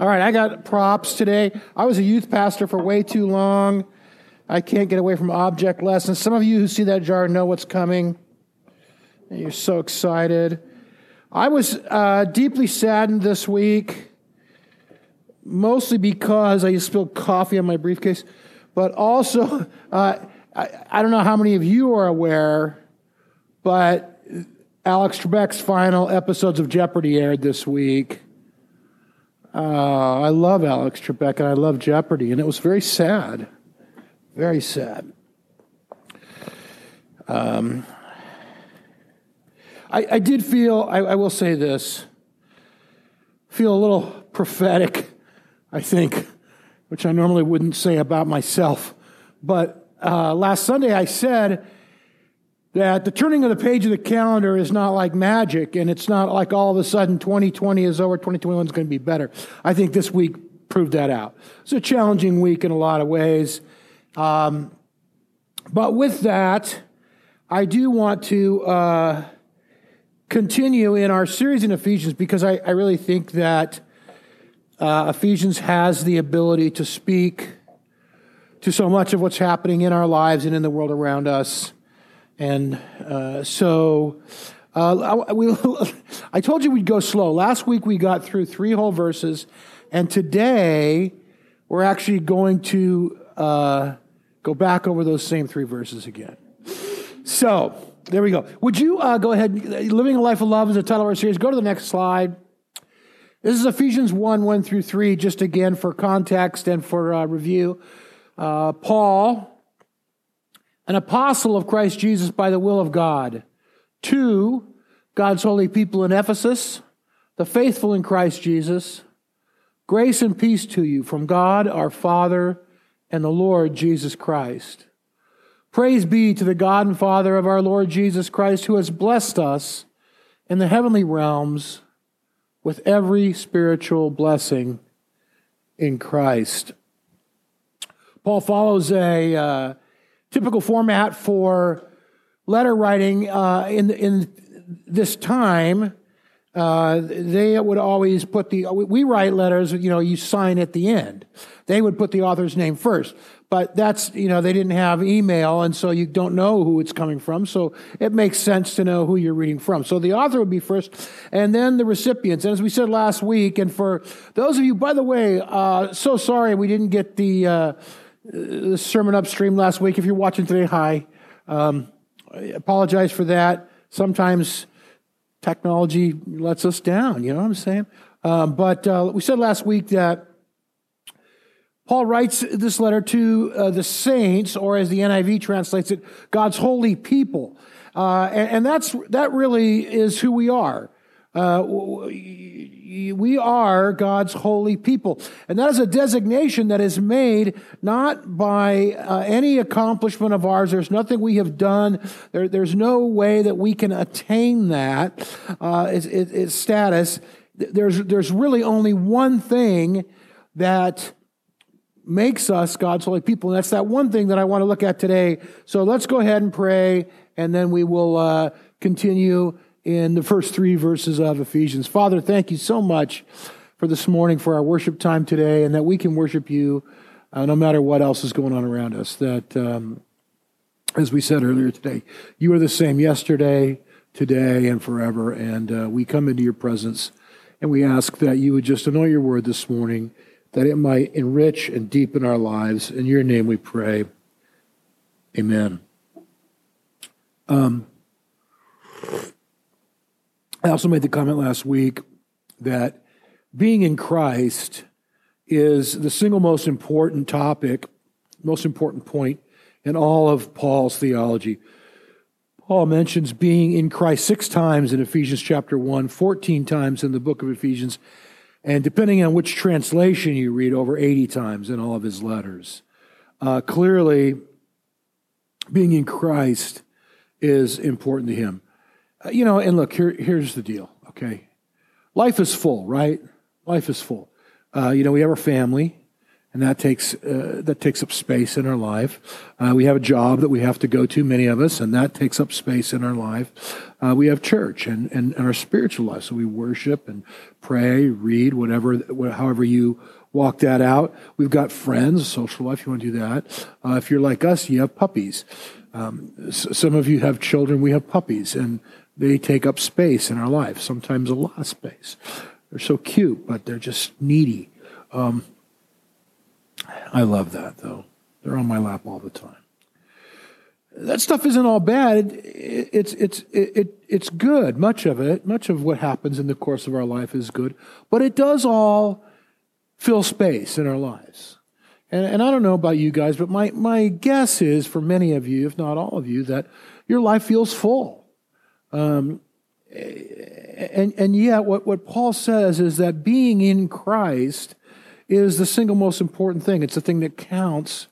All right, I got props today. I was a youth pastor for way too long. I can't get away from object lessons. Some of you who see that jar know what's coming. And you're so excited. I was uh, deeply saddened this week, mostly because I spilled coffee on my briefcase, but also, uh, I, I don't know how many of you are aware, but Alex Trebek's final episodes of Jeopardy aired this week. Uh, I love Alex Trebek and I love Jeopardy, and it was very sad. Very sad. Um, I, I, did feel, I, I, will say this, feel a little prophetic, I think, which I normally wouldn't say about myself. But uh, last Sunday I said, that the turning of the page of the calendar is not like magic, and it's not like all of a sudden 2020 is over, 2021 is going to be better. I think this week proved that out. It's a challenging week in a lot of ways. Um, but with that, I do want to uh, continue in our series in Ephesians because I, I really think that uh, Ephesians has the ability to speak to so much of what's happening in our lives and in the world around us. And uh, so uh, I, we, I told you we'd go slow. Last week we got through three whole verses, and today we're actually going to uh, go back over those same three verses again. So there we go. Would you uh, go ahead? Living a Life of Love is the title of our series. Go to the next slide. This is Ephesians 1 1 through 3, just again for context and for uh, review. Uh, Paul an apostle of Christ Jesus by the will of God. Two, God's holy people in Ephesus, the faithful in Christ Jesus. Grace and peace to you from God our Father and the Lord Jesus Christ. Praise be to the God and Father of our Lord Jesus Christ, who has blessed us in the heavenly realms with every spiritual blessing in Christ. Paul follows a uh, typical format for letter writing uh, in in this time. Uh, they would always put the we write letters. You know, you sign at the end. They would put the author's name first, but that's you know they didn't have email, and so you don't know who it's coming from. So it makes sense to know who you're reading from. So the author would be first, and then the recipients. And as we said last week, and for those of you, by the way, uh, so sorry we didn't get the uh, sermon upstream last week. If you're watching today, hi. Um, I apologize for that. Sometimes technology lets us down, you know what I'm saying? Um, but uh, we said last week that Paul writes this letter to uh, the saints, or as the NIV translates it, God's holy people. Uh, and, and, that's, that really is who we are. Uh, we are God's holy people. And that is a designation that is made not by uh, any accomplishment of ours. There's nothing we have done. There, there's no way that we can attain that uh, its, its status. There's, there's really only one thing that makes us God's holy people. And that's that one thing that I want to look at today. So let's go ahead and pray, and then we will uh, continue in the first three verses of Ephesians. Father, thank you so much for this morning, for our worship time today, and that we can worship you uh, no matter what else is going on around us. That, um, as we said earlier today, you are the same yesterday, today, and forever. And uh, we come into your presence and we ask that you would just anoint your word this morning, that it might enrich and deepen our lives. In your name we pray. Amen. Um, I also made the comment last week that being in Christ is the single most important topic, most important point in all of Paul's theology. Paul mentions being in Christ six times in Ephesians chapter 1, 14 times in the book of Ephesians, and depending on which translation you read, over 80 times in all of his letters. Uh, clearly, being in Christ is important to him. Uh, you know, and look, here, here's the deal, okay? Life is full, right? Life is full. Uh, you know, we have our family, and that takes uh, that takes up space in our life. Uh, we have a job that we have to go to, many of us, and that takes up space in our life. Uh, we have church and, and, and, our spiritual life, so we worship and pray, read, whatever, however you walk that out. We've got friends, social life. You want to do that? Uh, if you're like us, you have puppies. Um, some of you have children. We have puppies, and they take up space in our life. Sometimes a lot of space. They're so cute, but they're just needy. Um, I love that, though. They're on my lap all the time. That stuff isn't all bad. It, it's, it's, it, it's good. Much of it, much of what happens in the course of our life is good. But it does all fill space in our lives. And, and I don't know about you guys, but my, my guess is for many of you, if not all of you, that your life feels full. Um, and, and yet, what, what Paul says is that being in Christ is the single most important thing. It's the thing that counts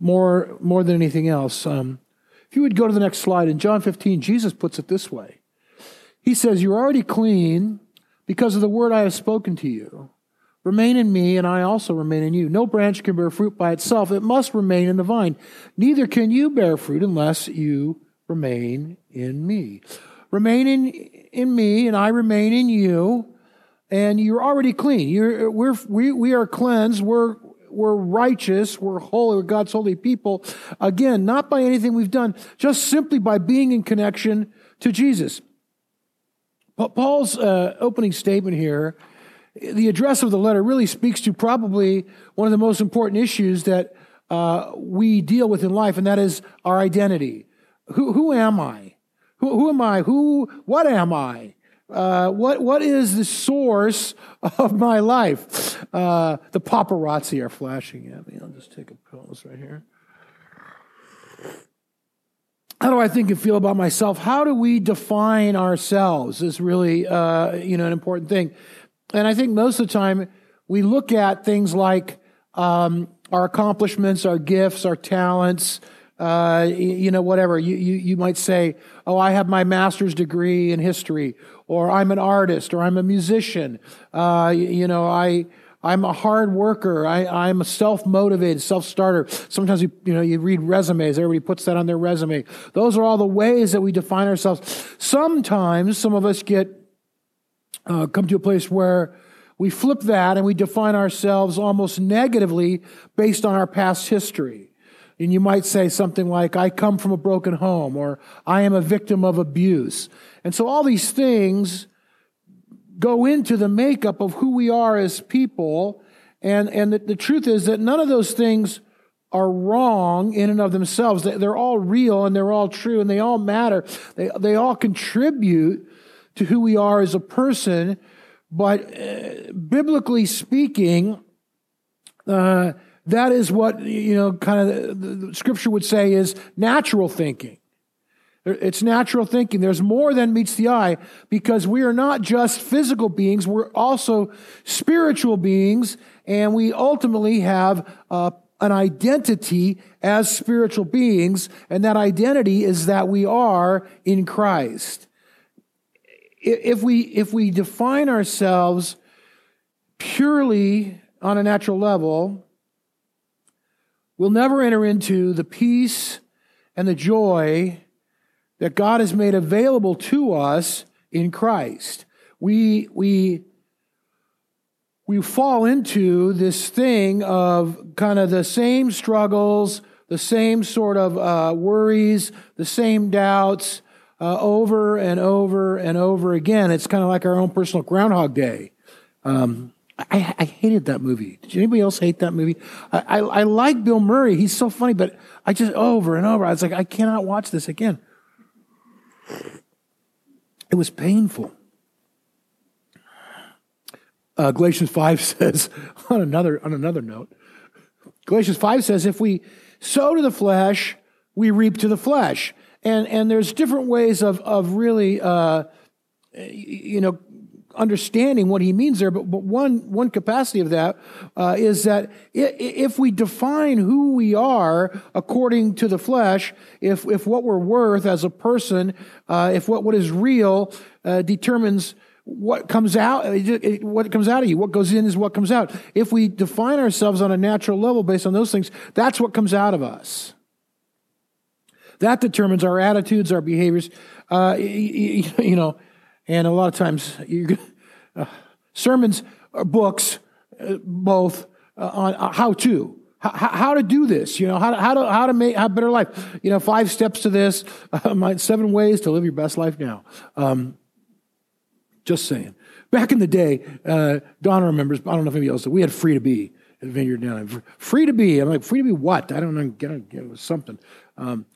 more, more than anything else. Um, if you would go to the next slide, in John 15, Jesus puts it this way He says, You're already clean because of the word I have spoken to you. Remain in me, and I also remain in you. No branch can bear fruit by itself, it must remain in the vine. Neither can you bear fruit unless you remain in me. Remain in, in me, and I remain in you and you're already clean. You're, we're, we, we are cleansed. We're, we're righteous. We're holy. We're God's holy people. Again, not by anything we've done, just simply by being in connection to Jesus. Paul's uh, opening statement here, the address of the letter really speaks to probably one of the most important issues that uh, we deal with in life, and that is our identity. Who, who am I? Who, who am I? Who, what am I? Uh, what, what is the source of my life? Uh, the paparazzi are flashing at me. I'll just take a pause right here. How do I think and feel about myself? How do we define ourselves is really, uh, you know, an important thing. And I think most of the time we look at things like um, our accomplishments, our gifts, our talents, uh, you know, whatever. You, you, you might say, oh, I have my master's degree in history, or I'm an artist, or I'm a musician. Uh, you know, I, I'm a hard worker. I, am a self-motivated, self-starter. Sometimes you, you know, you read resumes. Everybody puts that on their resume. Those are all the ways that we define ourselves. Sometimes some of us get, uh, come to a place where we flip that and we define ourselves almost negatively based on our past history. And you might say something like, I come from a broken home, or I am a victim of abuse. And so all these things go into the makeup of who we are as people. And, and the, the truth is that none of those things are wrong in and of themselves. They're all real and they're all true and they all matter. They, they all contribute to who we are as a person. But uh, biblically speaking, uh, that is what, you know, kind of scripture would say is natural thinking. It's natural thinking. There's more than meets the eye because we are not just physical beings, we're also spiritual beings, and we ultimately have uh, an identity as spiritual beings, and that identity is that we are in Christ. If we, if we define ourselves purely on a natural level, we'll never enter into the peace and the joy that God has made available to us in Christ. We, we, we fall into this thing of kind of the same struggles, the same sort of uh, worries, the same doubts uh, over and over and over again. It's kind of like our own personal Groundhog Day. Um, I, I, hated that movie. Did anybody else hate that movie? I, I, I like Bill Murray. He's so funny, but I just over and over. I was like, I cannot watch this again. It was painful. Uh, Galatians 5 says, on another, on another note, Galatians 5 says, if we sow to the flesh, we reap to the flesh. And, and there's different ways of, of really, uh, you know, understanding what he means there, but, but one, one capacity of that uh, is that if we define who we are according to the flesh, if, if what we're worth as a person, uh, if what, what is real uh, determines what comes out, what comes out of you, what goes in is what comes out. If we define ourselves on a natural level based on those things, that's what comes out of us. That determines our attitudes, our behaviors. Uh, you, you know, and a lot of times, uh, sermons or books, uh, both uh, on uh, how to. How, how, to do this, you know, how to, how to, how to make a better life. You know, five steps to this, my seven ways to live your best life now. Um, just saying. Back in the day, uh, Donna remembers, I don't know if anybody else we had free to be at Vineyard Down. Free to be. I'm like, free to be what? I don't know. Get it was something. Um,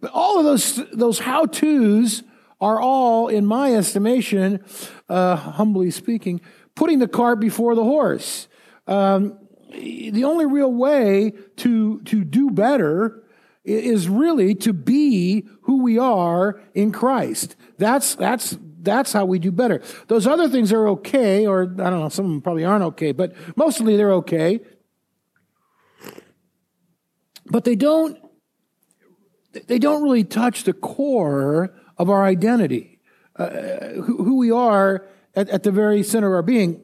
but all of those, those how to's are all, in my estimation, uh, humbly speaking, putting the cart before the horse. Um, the only real way to, to do better is really to be who we are in Christ. That's, that's, that's how we do better. Those other things are okay, or I don't know, some of them probably aren't okay, but mostly they're okay. But they don't, they don't really touch the core of our identity, uh, who, who, we are at, at the very center of our being.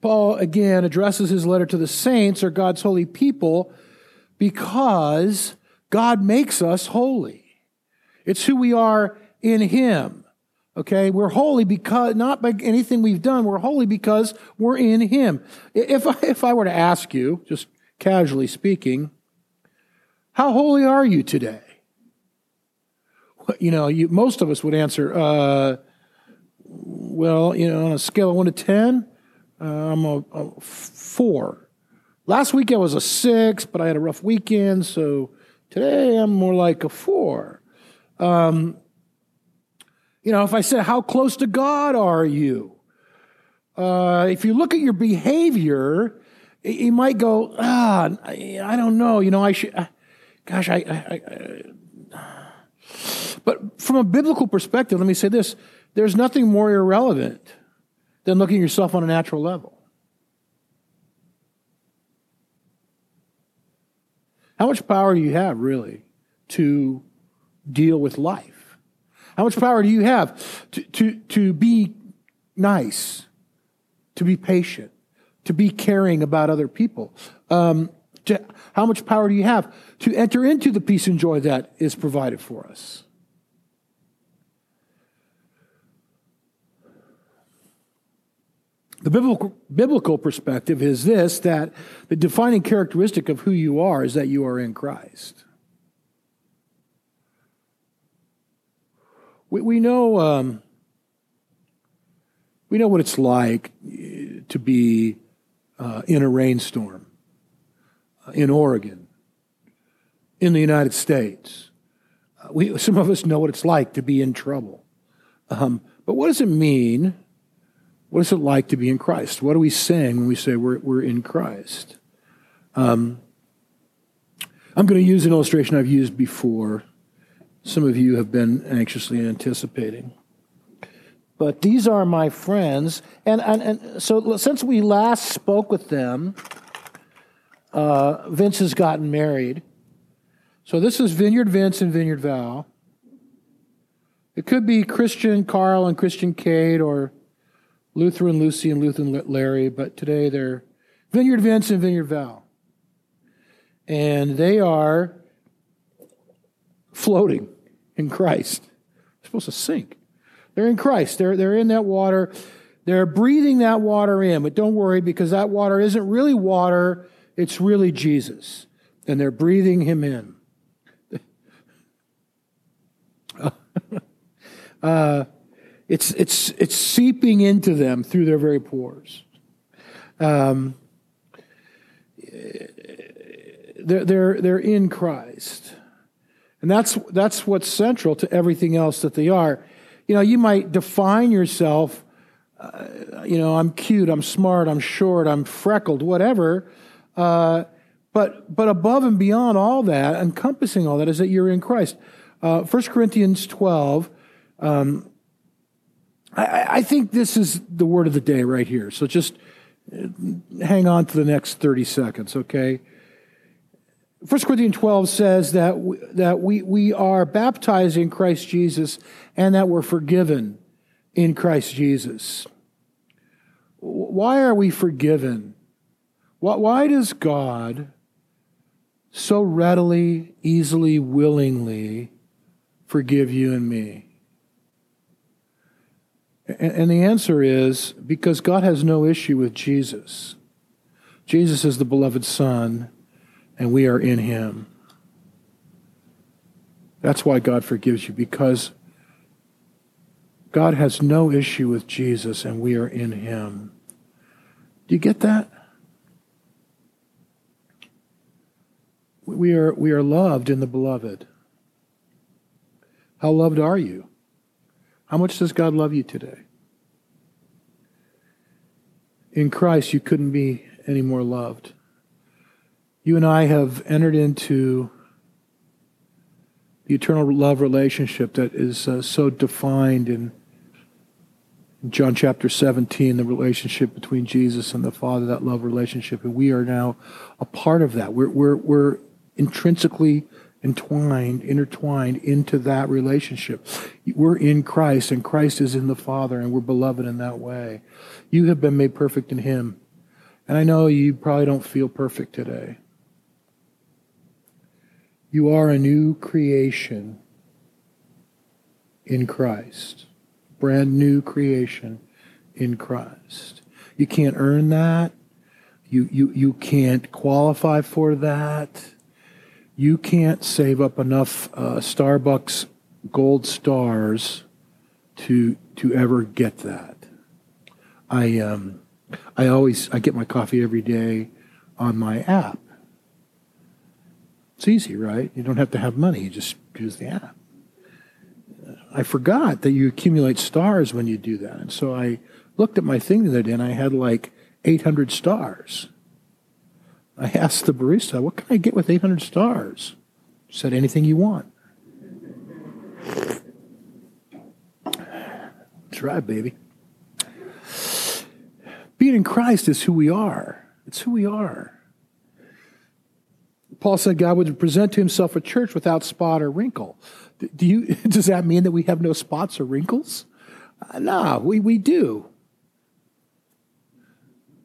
Paul again addresses his letter to the saints or God's holy people because God makes us holy. It's who we are in Him. Okay, we're holy because not by anything we've done. We're holy because we're in Him. If I, if I were to ask you, just casually speaking, how holy are you today? You know, you, most of us would answer, uh, well, you know, on a scale of one to 10, uh, I'm a, a, four. Last week I was a six, but I had a rough weekend, so today I'm more like a four. Um, you know, if I said, How close to God are you? Uh, if you look at your behavior, you might go, Ah, I don't know. You know, I should, uh, gosh, I, I, I but from a biblical perspective, let me say this there's nothing more irrelevant than looking at yourself on a natural level. How much power do you have, really, to deal with life? How much power do you have to, to, to be nice, to be patient, to be caring about other people? Um, to, how much power do you have to enter into the peace and joy that is provided for us? The biblical, biblical perspective is this that the defining characteristic of who you are is that you are in Christ. We, we know um, we know what it's like to be uh, in a rainstorm uh, in Oregon, in the United States. Uh, we, some of us know what it's like to be in trouble. Um, but what does it mean what is it like to be in Christ? What are we saying when we say we're, we're in Christ? Um, I'm going to use an illustration I've used before. Some of you have been anxiously anticipating. But these are my friends. And, and, and so since we last spoke with them, uh, Vince has gotten married. So this is Vineyard Vince and Vineyard Val. It could be Christian Carl and Christian Kate or Lutheran Lucy and Lutheran Larry, but today they're Vineyard Vince and Vineyard Val. And they are floating in Christ. They're supposed to sink. They're in Christ. They're, they're in that water. They're breathing that water in, but don't worry because that water isn't really water, it's really Jesus. And they're breathing him in. uh, it's, it's, it's seeping into them through their very pores. Um, they're, they're, they're in Christ. And that's, that's what's central to everything else that they are. You know, you might define yourself, uh, you know, I'm cute, I'm smart, I'm short, I'm freckled, whatever. Uh, But, but above and beyond all that, encompassing all that, is that you're in Christ. Uh, 1 Corinthians 12, um, I, I think this is the word of the day right here. So just uh, hang on to the next 30 seconds, okay? 1 Corinthians 12 says that, we, that we, we are baptized in Christ Jesus and that we're forgiven in Christ Jesus. Why are we forgiven? Why does God so readily, easily, willingly forgive you and me? And the answer is because God has no issue with Jesus. Jesus is the beloved Son, and we are in Him. That's why God forgives you, because God has no issue with Jesus, and we are in Him. Do you get that? We are, we are loved in the beloved. How loved are you? How much does God love you today? In Christ, you couldn't be any more loved. You and I have entered into the eternal love relationship that is uh, so defined in John chapter 17, the relationship between Jesus and the Father, that love relationship. And we are now a part of that. We're, we're, we're intrinsically entwined, intertwined into that relationship. We're in Christ, and Christ is in the Father, and we're beloved in that way. You have been made perfect in Him. And I know you probably don't feel perfect today. You are a new creation in Christ, brand new creation in Christ. You can't earn that. You, you, you can't qualify for that you can't save up enough uh, Starbucks gold stars to to ever get that. I um, I always I get my coffee every day on my app. It's easy, right? You don't have to have money; you just use the app. I forgot that you accumulate stars when you do that, and so I looked at my thing the other day, and I had like 800 stars. I asked the barista, what can I get with 800 stars? She said, anything you want. That's right, baby. Being in Christ is who we are. It's who we are. Paul said God would present to himself a church without spot or wrinkle. Do you, does that mean that we have no spots or wrinkles? Uh, no, we, we do.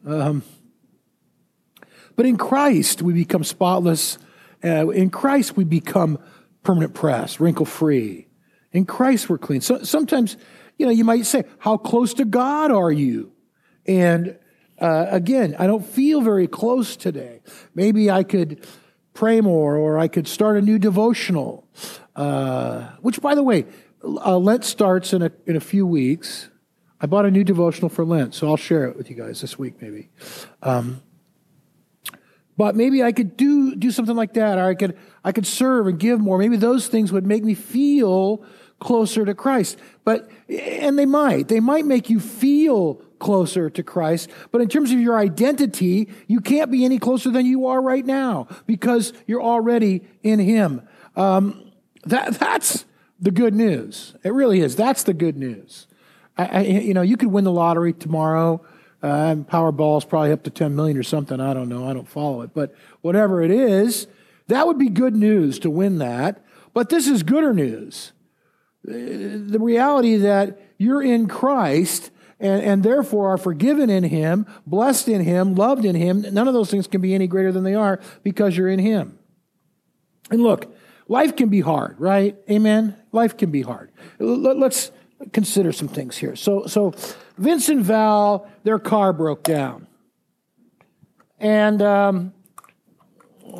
Um, but in Christ, we become spotless. Uh, in Christ, we become permanent press, wrinkle free. In Christ, we're clean. So, sometimes, you know, you might say, How close to God are you? And uh, again, I don't feel very close today. Maybe I could pray more or I could start a new devotional. Uh, which, by the way, uh, Lent starts in a, in a few weeks. I bought a new devotional for Lent, so I'll share it with you guys this week, maybe. Um, but maybe I could do, do something like that, or I could, I could serve and give more. Maybe those things would make me feel closer to Christ. But, and they might, they might make you feel closer to Christ. But in terms of your identity, you can't be any closer than you are right now because you're already in Him. Um, that, that's the good news. It really is. That's the good news. I, I, you know, you could win the lottery tomorrow. Uh, Powerball is probably up to 10 million or something. I don't know. I don't follow it. But whatever it is, that would be good news to win that. But this is gooder news. Uh, the reality that you're in Christ and, and therefore are forgiven in Him, blessed in Him, loved in Him. None of those things can be any greater than they are because you're in Him. And look, life can be hard, right? Amen? Life can be hard. Let's consider some things here. So, so Vince and Val, their car broke down. And um,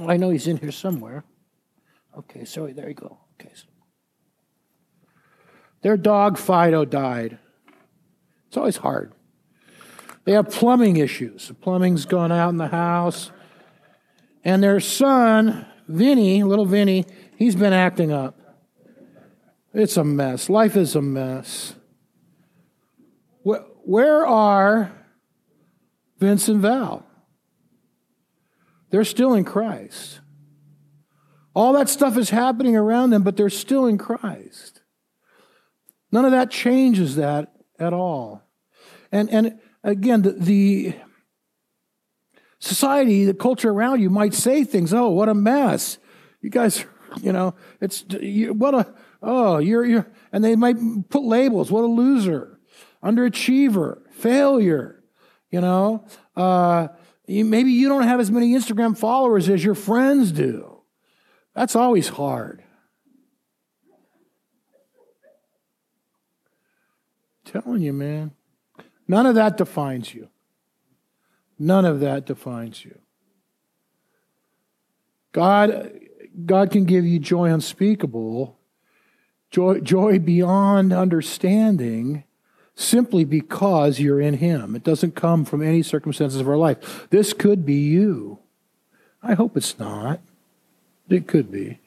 I know he's in here somewhere. Okay, sorry, there you go. Okay. Their dog Fido died. It's always hard. They have plumbing issues. The plumbing's gone out in the house. And their son, Vinny, little Vinny, he's been acting up. It's a mess. Life is a mess. Where are Vince and Val? they're still in Christ. All that stuff is happening around them, but they're still in Christ. None of that changes that at all. And, and again, the, the society, the culture around you might say things, oh, what a mess. You guys, you know, it's, you, what a, oh, you're, you're, and they might put labels, what a loser, underachiever, failure, you know. Uh, you, maybe you don't have as many Instagram followers as your friends do. That's always hard. telling you, man. None of that defines you. None of that defines you. God, God can give you joy unspeakable, joy, joy beyond understanding, simply because you're in Him. It doesn't come from any circumstances of our life. This could be you. I hope it's not. It could be.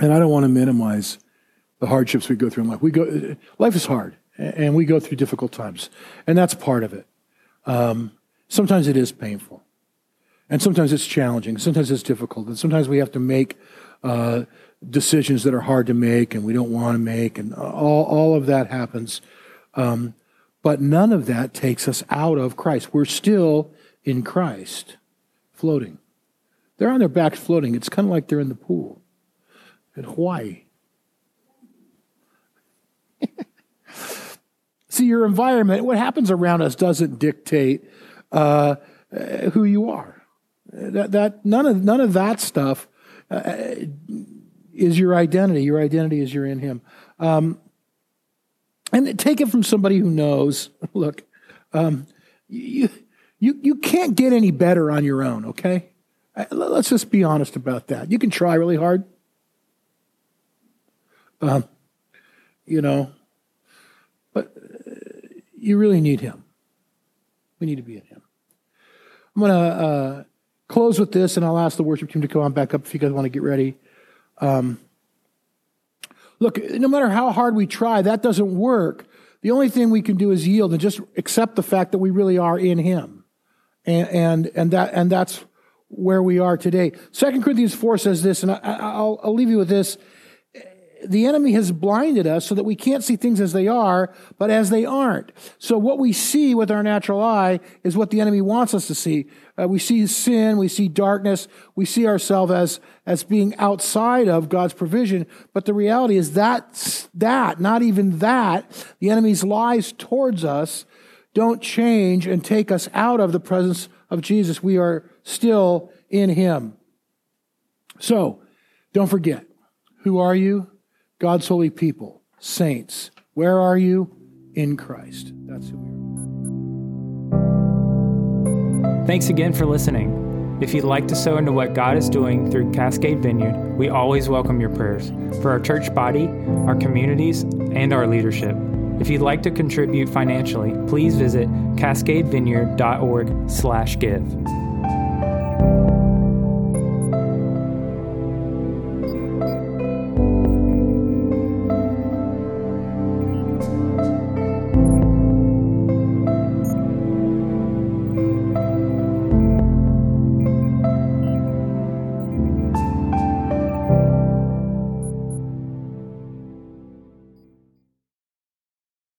And I don't want to minimize the hardships we go through in life. We go, life is hard, and we go through difficult times, and that's part of it. Um, sometimes it is painful, and sometimes it's challenging. Sometimes it's difficult, and sometimes we have to make uh, decisions that are hard to make, and we don't want to make, and all all of that happens. Um, but none of that takes us out of Christ. We're still in Christ, floating. They're on their backs floating. It's kind of like they're in the pool in Hawaii. See, your environment, what happens around us, doesn't dictate uh, who you are. That, that none of none of that stuff uh, is your identity. Your identity is you're in Him. Um, and take it from somebody who knows. Look, um, you you you can't get any better on your own. Okay, uh, let's just be honest about that. You can try really hard. Um, you know, but you really need Him. We need to be in Him. I'm going to uh, close with this, and I'll ask the worship team to come on back up if you guys want to get ready. Um, look, no matter how hard we try, that doesn't work. The only thing we can do is yield and just accept the fact that we really are in Him, and and and that and that's where we are today. Second Corinthians four says this, and I, will I'll leave you with this the enemy has blinded us so that we can't see things as they are, but as they aren't. So what we see with our natural eye is what the enemy wants us to see. Uh, we see sin, we see darkness, we see ourselves as, as being outside of God's provision. But the reality is that, that, not even that, the enemy's lies towards us don't change and take us out of the presence of Jesus. We are still in him. So, don't forget, who are you? God's holy people, saints. Where are you? In Christ. That's who we are. Thanks again for listening. If you'd like to sow into what God is doing through Cascade Vineyard, we always welcome your prayers for our church body, our communities, and our leadership. If you'd like to contribute financially, please visit cascadevineyard.org/give.